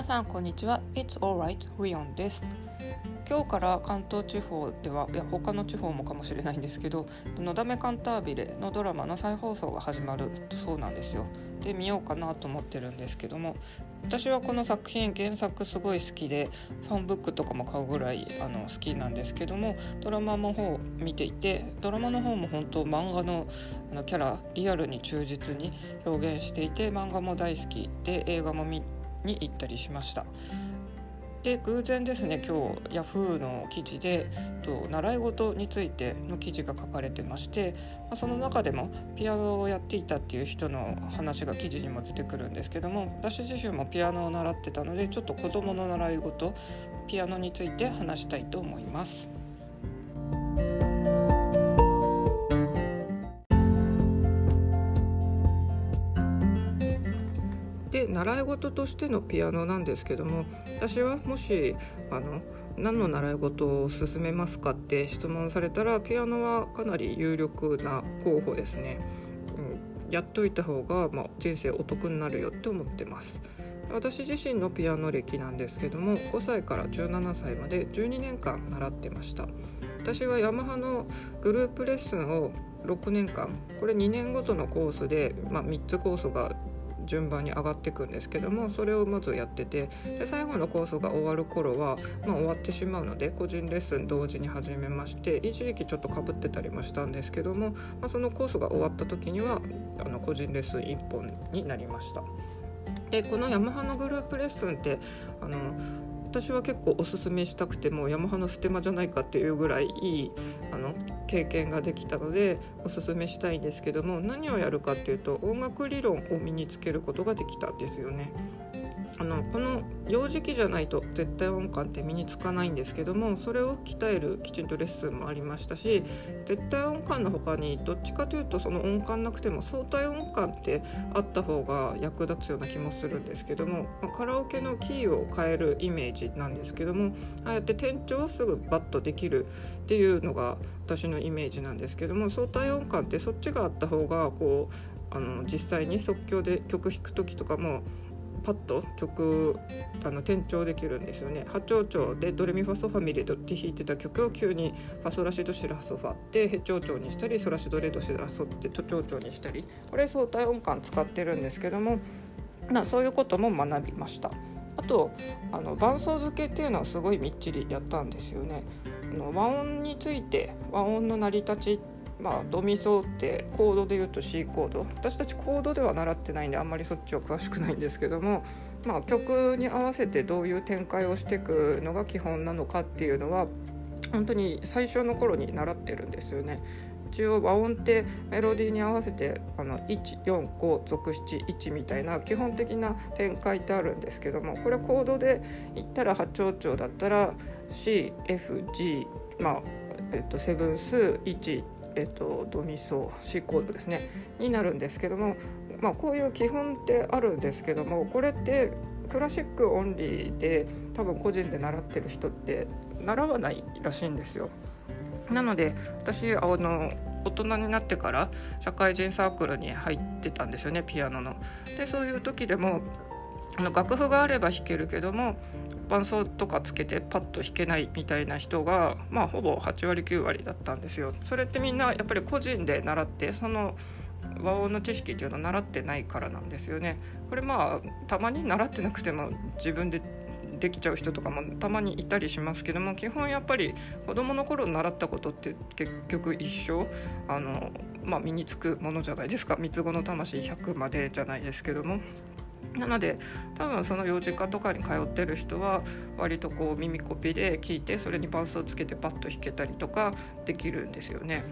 皆さんこんにちは。It's alright リオンです。今日から関東地方ではいや他の地方もかもしれないんですけど「のだめカンタービレ」のドラマの再放送が始まるそうなんですよ。で見ようかなと思ってるんですけども私はこの作品原作すごい好きでファンブックとかも買うぐらいあの好きなんですけどもドラマの方見ていてドラマの方も本当漫画のあのキャラリアルに忠実に表現していて漫画も大好きで映画も見てに行ったりしました。で偶然ですね今日ヤフーの記事でと習い事についての記事が書かれてまして、まあ、その中でもピアノをやっていたっていう人の話が記事にも出てくるんですけども私自身もピアノを習ってたのでちょっと子どもの習い事ピアノについて話したいと思います。習い事としてのピアノなんですけども私はもしあの何の習い事を進めますかって質問されたらピアノはかなり有力な候補ですね、うん、やっといた方が、まあ、人生お得になるよって思ってます。私自身のピアノ歴なんですけども5歳から17歳まで12年間習ってました。私はヤマハのグループレッスンを6年間これ2年ごとのコースで、まあ、3つコースが順番に上がっていくんですけどもそれをまずやっててで最後のコースが終わる頃は、まあ、終わってしまうので個人レッスン同時に始めまして一時期ちょっとかぶってたりもしたんですけども、まあ、そのコースが終わった時にはあの個人レッスン1本になりました。でこのヤマハのグループレッスンってあの私は結構おすすめしたくてもヤマハのステマじゃないかっていうぐらいいいあの経験ができたのでおすすめしたいんですけども何をやるかっていうと音楽理論を身につけることができたんですよね。あのこの幼児期じゃないと絶対音感って身につかないんですけどもそれを鍛えるきちんとレッスンもありましたし絶対音感の他にどっちかというとその音感なくても相対音感ってあった方が役立つような気もするんですけども、まあ、カラオケのキーを変えるイメージなんですけどもああやって転調をすぐバッとできるっていうのが私のイメージなんですけども相対音感ってそっちがあった方がこうあの実際に即興で曲弾く時とかもパッと曲あの転調できるんですよね。波長調でドレミファソファミレドって弾いてた曲を急にファソラシドシラソファってヘ長調にしたりソラシドレドシラソって都長調にしたりこれ相対音感使ってるんですけどもなそういうことも学びました。あとあの伴奏付けっていうのはすごいみっちりやったんですよね。あの和音について和音の成り立ちまあ、ドミソってコードで言うと C コード私たちコードでは習ってないんであんまりそっちは詳しくないんですけども、まあ、曲に合わせてどういう展開をしていくのが基本なのかっていうのは本当に最初の頃に習ってるんですよね。一応和音ってメロディーに合わせて145属71みたいな基本的な展開ってあるんですけどもこれコードで言ったら8丁調だったら CFG まあえっとセブンス1えっと、ドミソ C コードですねになるんですけども、まあ、こういう基本ってあるんですけどもこれってクラシックオンリーで多分個人で習ってる人って習わないらしいんですよ。なので私あの大人になってから社会人サークルに入ってたんですよねピアノの。でそういう時でもあの楽譜があれば弾けるけども伴奏とかつけてパッと弾けないみたいな人がまあほぼ8割9割だったんですよ。それってみんなやっぱり個人で習ってその和音の知識っていうのは習ってないからなんですよね。これまあたまに習ってなくても自分でできちゃう人とかもたまにいたりしますけども基本やっぱり子どもの頃習ったことって結局一生あの、まあ、身につくものじゃないですか三つ子の魂100までじゃないですけどもなので多分その幼児科とかに通ってる人は割とこう耳コピで聞いてそれに伴奏つけてパッと弾けたりとかできるんですよね。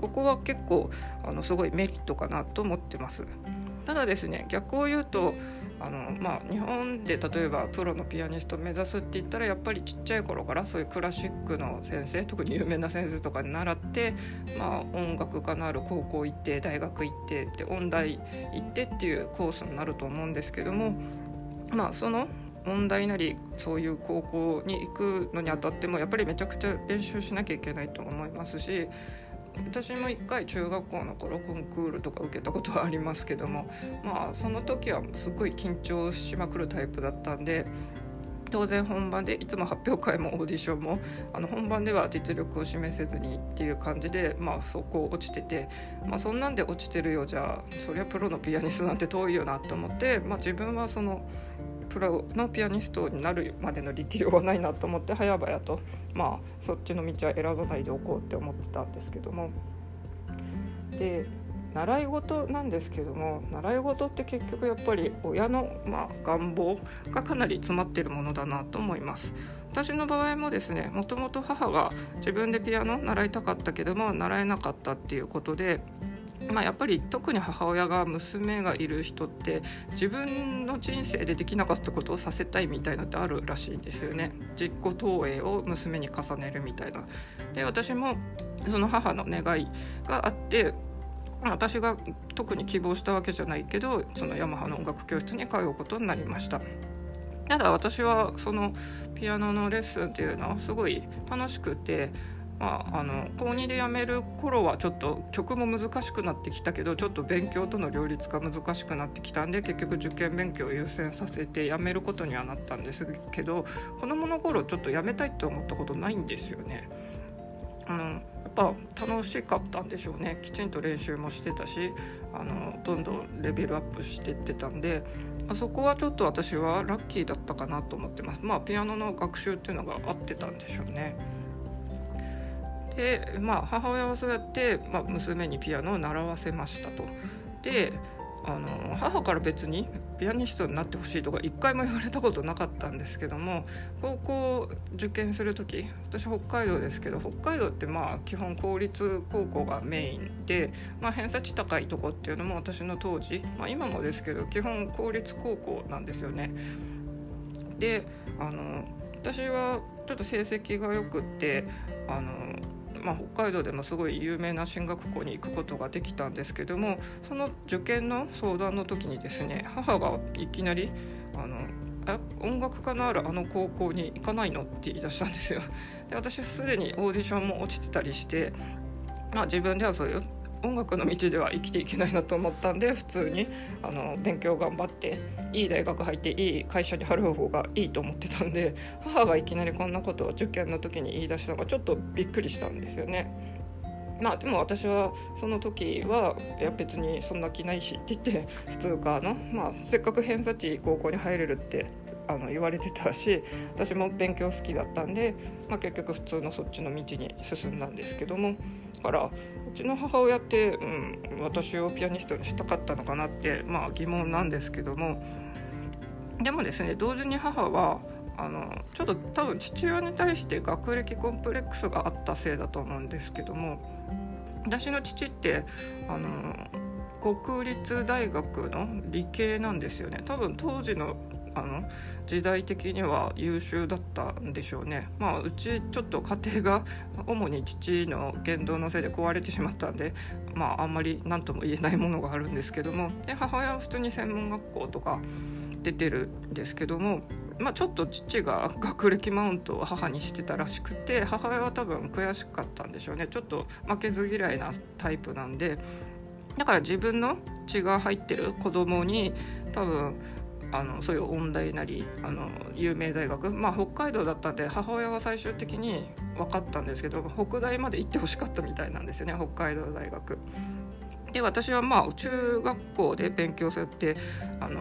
ここは結構あのすごいメリットかなと思ってます。ただですね逆を言うとあの、まあ、日本で例えばプロのピアニストを目指すって言ったらやっぱりちっちゃい頃からそういうクラシックの先生特に有名な先生とかに習って、まあ、音楽科のある高校行って大学行ってって音大行ってっていうコースになると思うんですけどもまあその問題なりそういう高校に行くのにあたってもやっぱりめちゃくちゃ練習しなきゃいけないと思いますし私も1回中学校の頃コンクールとか受けたことはありますけどもまあその時はすごい緊張しまくるタイプだったんで当然本番でいつも発表会もオーディションもあの本番では実力を示せずにっていう感じで、まあ、そこ落ちてて、まあ、そんなんで落ちてるよじゃあそりゃプロのピアニストなんて遠いよなと思って、まあ、自分はそのプロのピアニストになるまでの力量はないなと思って早々と、まあ、そっちの道は選ばないでおこうって思ってたんですけども。で習い事なんですけども習い事って結局やっぱり親の、まあ、願望がかなり詰まっているものだなと思います私の場合もですねもともと母が自分でピアノ習いたかったけども習えなかったっていうことでまあ、やっぱり特に母親が娘がいる人って自分の人生でできなかったことをさせたいみたいなってあるらしいんですよね。実行投影を娘に重ねるみたいな。で私もその母の願いがあって私が特に希望したわけじゃないけどそのヤマハの音楽教室に通うことになりました。ただ私はそのピアノのレッスンっていうのはすごい楽しくてまあ、あの高2で辞める頃はちょっと曲も難しくなってきたけどちょっと勉強との両立が難しくなってきたんで結局受験勉強を優先させて辞めることにはなったんですけど子どもの頃ちょっと辞めたいって思ったことないんですよね。うん、やっぱ楽しかったんでしょうね。きちんと練習もしてたしあのどんどんレベルアップしてってたんであそこはちょっと私はラッキーだったかなと思ってます。まあピアノの学習っていうのが合ってたんでしょうねでまあ母親はそうやって、まあ、娘にピアノを習わせましたとであの母から別にピアニストになってほしいとか一回も言われたことなかったんですけども高校受験する時私北海道ですけど北海道ってまあ基本公立高校がメインで、まあ、偏差値高いとこっていうのも私の当時、まあ、今もですけど基本公立高校なんですよね。であの私はちょっと成績がよくってあのまあ、北海道でもすごい有名な進学校に行くことができたんですけどもその受験の相談の時にですね母がいきなりあの音楽科のあるあの高校に行かないの？って言い出したんですよ。で私すでにオーディションも落ちてたりして、まあ、自分ではそういう音楽の道では生きていけないなと思ったんで普通にあの勉強頑張っていい大学入っていい会社に入る方がいいと思ってたんで母がいきなりこんなことを受験の時に言い出したのがちょっとびっくりしたんですよね。まあでも私はその時はいや別にそんな気ないしって言って普通科の、まあ、せっかく偏差値高校に入れるってあの言われてたし私も勉強好きだったんで、まあ、結局普通のそっちの道に進んだんですけどもからうちの母親って、うん、私をピアニストにしたかったのかなって、まあ、疑問なんですけども。でもですね同時に母はあのちょっと多分父親に対して学歴コンプレックスがあったせいだと思うんですけども。私の父ってあの国立大学の理系なんですよね。多分当時のあの時代的には優秀だったんでしょうね。まあうちちょっと家庭が 主に父の言動のせいで壊れてしまったんでまああんまり何とも言えないものがあるんですけども。で母親は普通に専門学校とか出てるんですけどもまあ、ちょっと父が学歴マウントを母にしてたらしくて母親は多分悔しかったんでしょうね。ちょっと負けず嫌いなタイプなんで。だから自分の血が入ってる子供に多分あのそういう音大なりあの有名大学まあ北海道だったんで母親は最終的に分かったんですけど北大まで行ってほしかったみたいなんですよね北海道大学。で私はまあ中学校で勉強そうやってあの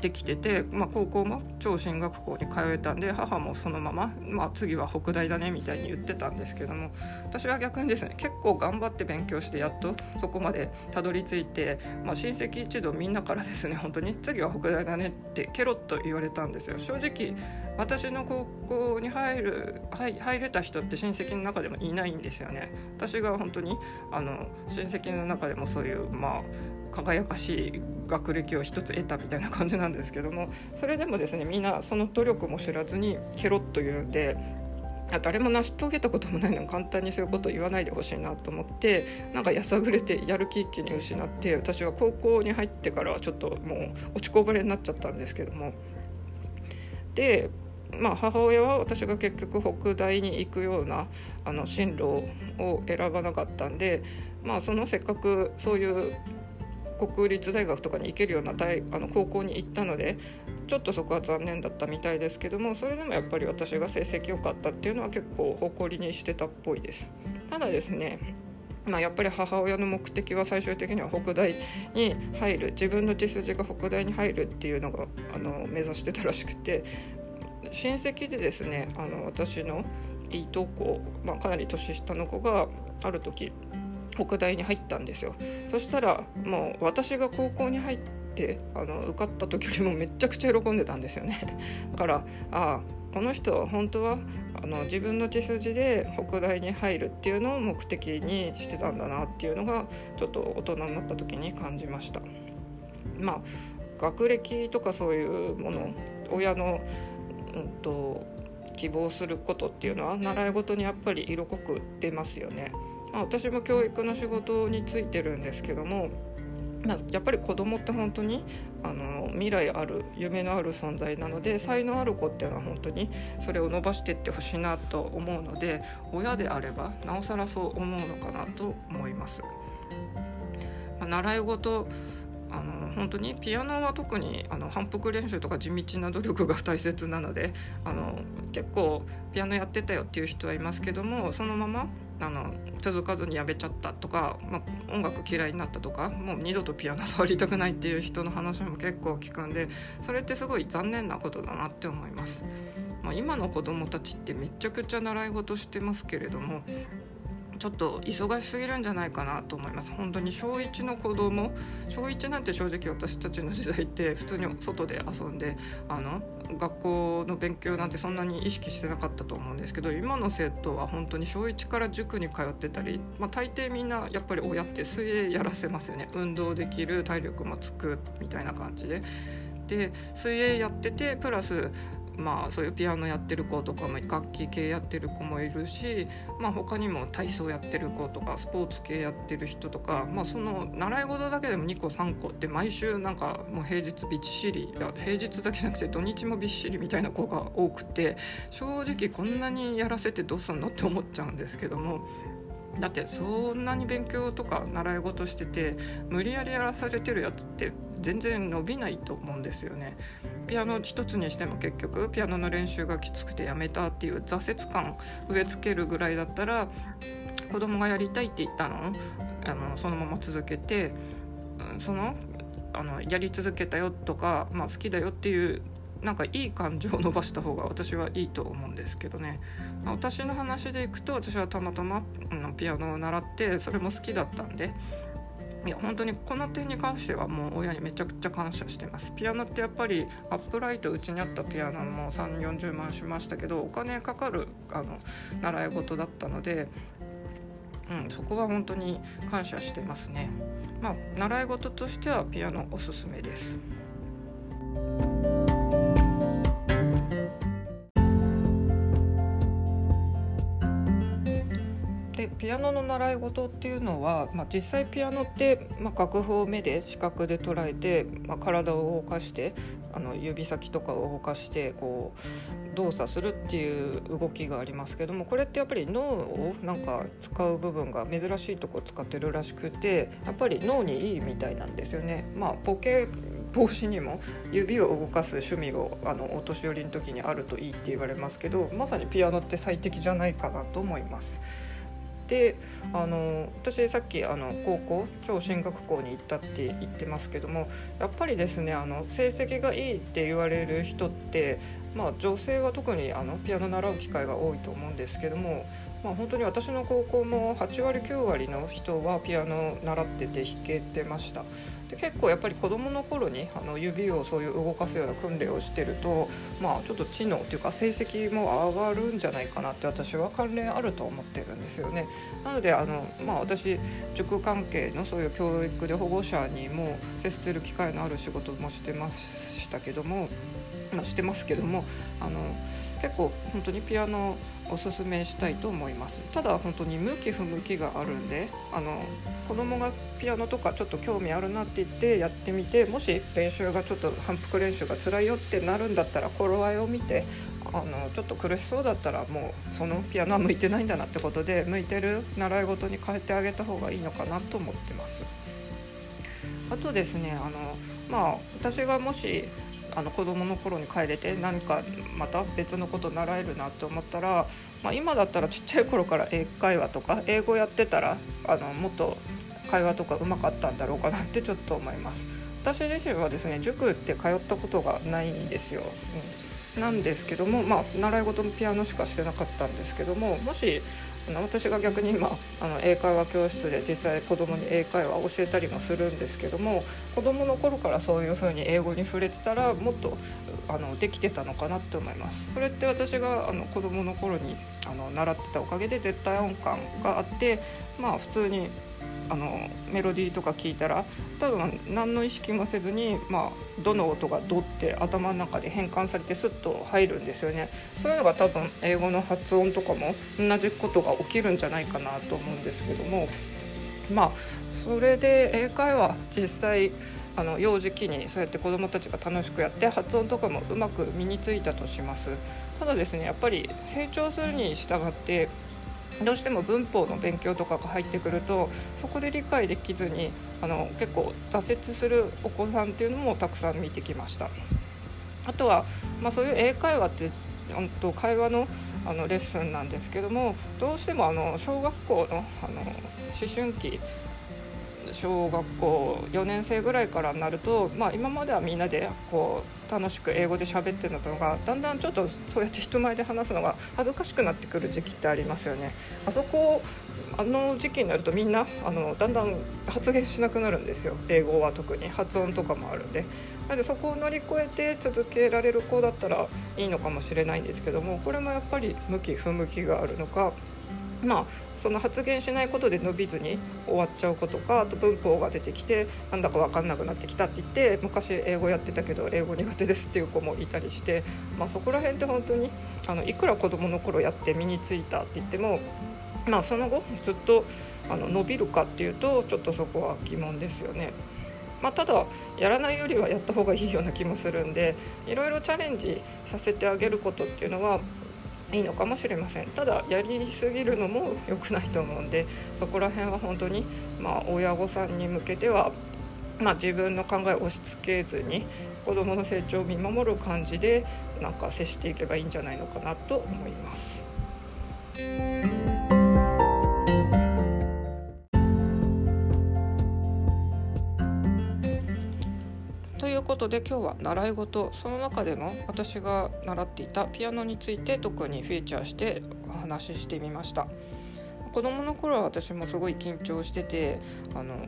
できてて、まあ、高校も超進学校に通えたんで母もそのまま、まあ、次は北大だねみたいに言ってたんですけども私は逆にですね結構頑張って勉強してやっとそこまでたどり着いて、まあ、親戚一同みんなからですね本当に次は北大だねってケロッと言われたんですよ。正直私の高校に入る入入れた人って親戚の中でもいないんですよね。私が本当にあの親戚の中でもそういうまあ輝かしい学歴を一つ得たみたいな感じなんですけどもそれでもですねみんなその努力も知らずにケロッと言うんで誰も成し遂げたこともないのに簡単にそういうことを言わないでほしいなと思ってなんかやさぐれてやる気一気に失って私は高校に入ってからちょっともう落ちこぼれになっちゃったんですけども。でまあ、母親は私が結局北大に行くようなあの進路を選ばなかったんで、まあ、そのせっかくそういう国立大学とかに行けるような大あの高校に行ったのでちょっとそこは残念だったみたいですけどもそれでもやっぱり私が成績良かったっていうのは結構誇りにしてたっぽいです。ただですねまあ、やっぱり母親の目的は最終的には北大に入る自分の血筋が北大に入るっていうのがあの目指してたらしくて親戚でですねあの私のいいとこ、まあ、かなり年下の子がある時北大に入ったんですよ。そしたらもう私が高校に入ってあの受かった時よりもめちゃくちゃ喜んでたんですよね。だからああこの人は本当はあの自分の血筋で北大に入るっていうのを目的にしてたんだなっていうのがちょっと大人になった時に感じました。まあ学歴とかそういうもの親の、うんと希望することっていうのは習い事にやっぱり色濃く出ますよね。まあ、私も教育の仕事についてるんですけども、まあ、やっぱり子供って本当にあの未来ある夢のある存在なので才能ある子っていうのは本当にそれを伸ばしていってほしいなと思うので親であればなおさらそう思うのかなと思います。まあ、習い事あの本当にピアノは特にあの反復練習とか地道な努力が大切なのであの結構ピアノやってたよっていう人はいますけどもそのままあの続かずにやめちゃったとか、まあ、音楽嫌いになったとかもう二度とピアノ触りたくないっていう人の話も結構聞くんでそれってすごい残念なことだなって思います。まあ、今の子どもたちってめちゃくちゃ習い事してますけれどもちょっと忙しすぎるんじゃないかなと思います本当に小1の子供小1なんて正直私たちの時代って普通に外で遊んであの学校の勉強なんてそんなに意識してなかったと思うんですけど今の生徒は本当に小1から塾に通ってたり、まあ、大抵みんなやっぱり親って水泳やらせますよね運動できる体力もつくみたいな感じで。で水泳やっててプラスまあ、そういうピアノやってる子とかも楽器系やってる子もいるし、まあ、他にも体操やってる子とかスポーツ系やってる人とか、まあ、その習い事だけでも2個3個って毎週なんかもう平日びっしり平日だけじゃなくて土日もびっしりみたいな子が多くて正直こんなにやらせてどうすんのって思っちゃうんですけども。だってそんなに勉強とか習い事してて無理やりやらされてるやつって全然伸びないと思うんですよね。ピアノ一つにしても結局ピアノの練習がきつくてやめたっていう挫折感植え付けるぐらいだったら子供がやりたいって言ったの？あのそのまま続けてそのあのやり続けたよとか、まあ、好きだよっていうなんかいい感情を伸ばした方が私はいいと思うんですけどね、まあ、私の話でいくと私はたまたまピアノを習ってそれも好きだったんで。いや本当にこの点に関してはもう親にめちゃくちゃ感謝してます。ピアノってやっぱりアップライトうちにあったピアノも3 4 0万しましたけどお金かかるあの習い事だったので、うん、そこは本当に感謝してますね。まあ習い事としてはピアノおすすめです。ピアノの習い事っていうのは、まあ、実際ピアノって、まあ、楽譜を目で視覚で捉えて、まあ、体を動かしてあの指先とかを動かしてこう動作するっていう動きがありますけどもこれってやっぱり脳をなんか使う部分が珍しいとこ使ってるらしくてやっぱり脳にいいみたいなんですよね。まあ、ボケ防止にも指を動かす趣味をあのお年寄りの時にあるといいって言われますけどまさにピアノって最適じゃないかなと思います。であの私さっきあの高校超進学校に行ったって言ってますけどもやっぱりですねあの成績がいいって言われる人って、まあ、女性は特にあのピアノ習う機会が多いと思うんですけどもまあ、本当に私の高校も8割9割の人はピアノ習ってて弾けてました。で結構やっぱり子どもの頃にあの指をそういう動かすような訓練をしてると、まあ、ちょっと知能というか成績も上がるんじゃないかなって私は関連あると思ってるんですよね。なのであの、まあ、私塾関係のそういう教育で保護者にも接する機会のある仕事もしてましたけども、まあ、してますけどもあの結構本当にピアノおすすめしたいと思いますただ本当に向き不向きがあるんであの子供がピアノとかちょっと興味あるなって言ってやってみてもし練習がちょっと反復練習が辛いよってなるんだったら頃合いを見てあのちょっと苦しそうだったらもうそのピアノは向いてないんだなってことで向いてる習い事に変えてあげた方がいいのかなと思ってます。あとですねあの、まあ、私がもしあの子供の頃に帰れて何かまた別のこと習えるなと思ったら、まあ、今だったらちっちゃい頃から英会話とか英語やってたらあのもっと会話とかうまかったんだろうかなってちょっと思います。私自身はですね塾って通ったことがないんですよ。うん、なんですけども、まあ、習い事のピアノしかしてなかったんですけどももしあの私が逆に今あの英会話教室で実際子供に英会話を教えたりもするんですけども子供の頃からそういうふうに英語に触れてたらもっとあのできてたのかなって思います。それって私があの子供の頃にあの習ってたおかげで絶対音感があってまあ普通にあのメロディーとか聞いたら多分何の意識もせずに、まあ、どの音が「ど」って頭の中で変換されてスッと入るんですよね。そういうのが多分英語の発音とかも同じことが起きるんじゃないかなと思うんですけどもまあそれで英会話実際あの幼児期にそうやって子どもたちが楽しくやって発音とかもうまく身についたとします。ただですねやっぱり成長するに従ってどうしても文法の勉強とかが入ってくるとそこで理解できずにあの結構挫折するお子さんっていうのもたくさん見てきました。あとは、まあ、そういう英会話って本当会話のあのレッスンなんですけどもどうしてもあの小学校のあの思春期小学校4年生ぐらいからになると、まあ、今まではみんなでこう楽しく英語で喋ってるのがだんだんちょっとそうやって人前で話すのが恥ずかしくなってくる時期ってありますよね。あそこあの時期になるとみんなあのだんだん発言しなくなるんですよ。英語は特に。発音とかもあるんで。なのでそこを乗り越えて続けられる子だったらいいのかもしれないんですけどもこれもやっぱり向き不向きがあるのかまあその発言しないことで伸びずに終わっちゃう子とかあと文法が出てきてなんだか分かんなくなってきたって言って昔英語やってたけど英語苦手ですっていう子もいたりして、まあ、そこら辺って本当にあのいくら子どもの頃やって身についたって言っても、まあ、その後ずっとあの伸びるかっていうとちょっとそこは疑問ですよね。まあ、ただやらないよりはやった方がいいような気もするんでいろいろチャレンジさせてあげることっていうのはいいのかもしれませんただやりすぎるのも良くないと思うんでそこら辺は本当に、まあ、親御さんに向けては、まあ、自分の考えを押し付けずに子どもの成長を見守る感じでなんか接していけばいいんじゃないのかなと思います。ことで今日は習い事その中でも私が習っていたピアノについて特にフィーチャーしてお話ししてみました子供の頃は私もすごい緊張しててあの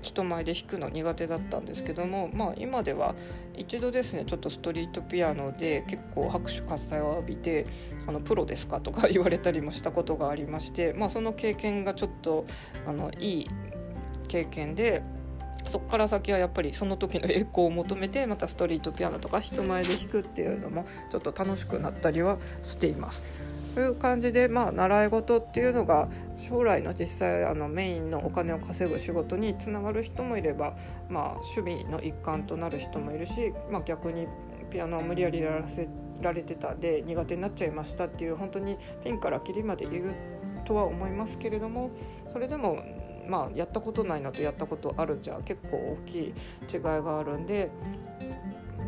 人前で弾くの苦手だったんですけども、まあ、今では一度ですねちょっとストリートピアノで結構拍手喝采を浴びて「あのプロですか?」とか 言われたりもしたことがありまして、まあ、その経験がちょっとあのいい経験でそこから先はやっぱりその時の栄光を求めてまたストリートピアノとか人前で弾くっていうのもちょっと楽しくなったりはしています。そういう感じで、まあ、習い事っていうのが将来の実際あのメインのお金を稼ぐ仕事につながる人もいれば、まあ、趣味の一環となる人もいるし、まあ、逆にピアノを無理やりやらせられてたで苦手になっちゃいましたっていう本当にピンからキリまでいるとは思いますけれどもそれでもまあ、やったことないのとやったことあるじゃ結構大きい違いがあるんで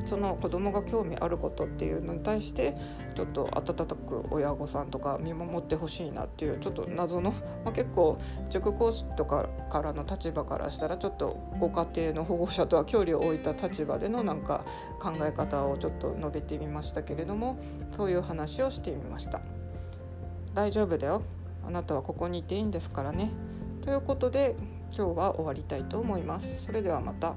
その子供が興味あることっていうのに対してちょっと温かく親御さんとか見守ってほしいなっていうちょっと謎の、まあ、結構塾講師とかからの立場からしたらちょっとご家庭の保護者とは距離を置いた立場でのなんか考え方をちょっと述べてみましたけれどもそういう話をしてみました。大丈夫だよあなたはここにいていいんですからねということで今日は終わりたいと思います。それではまた。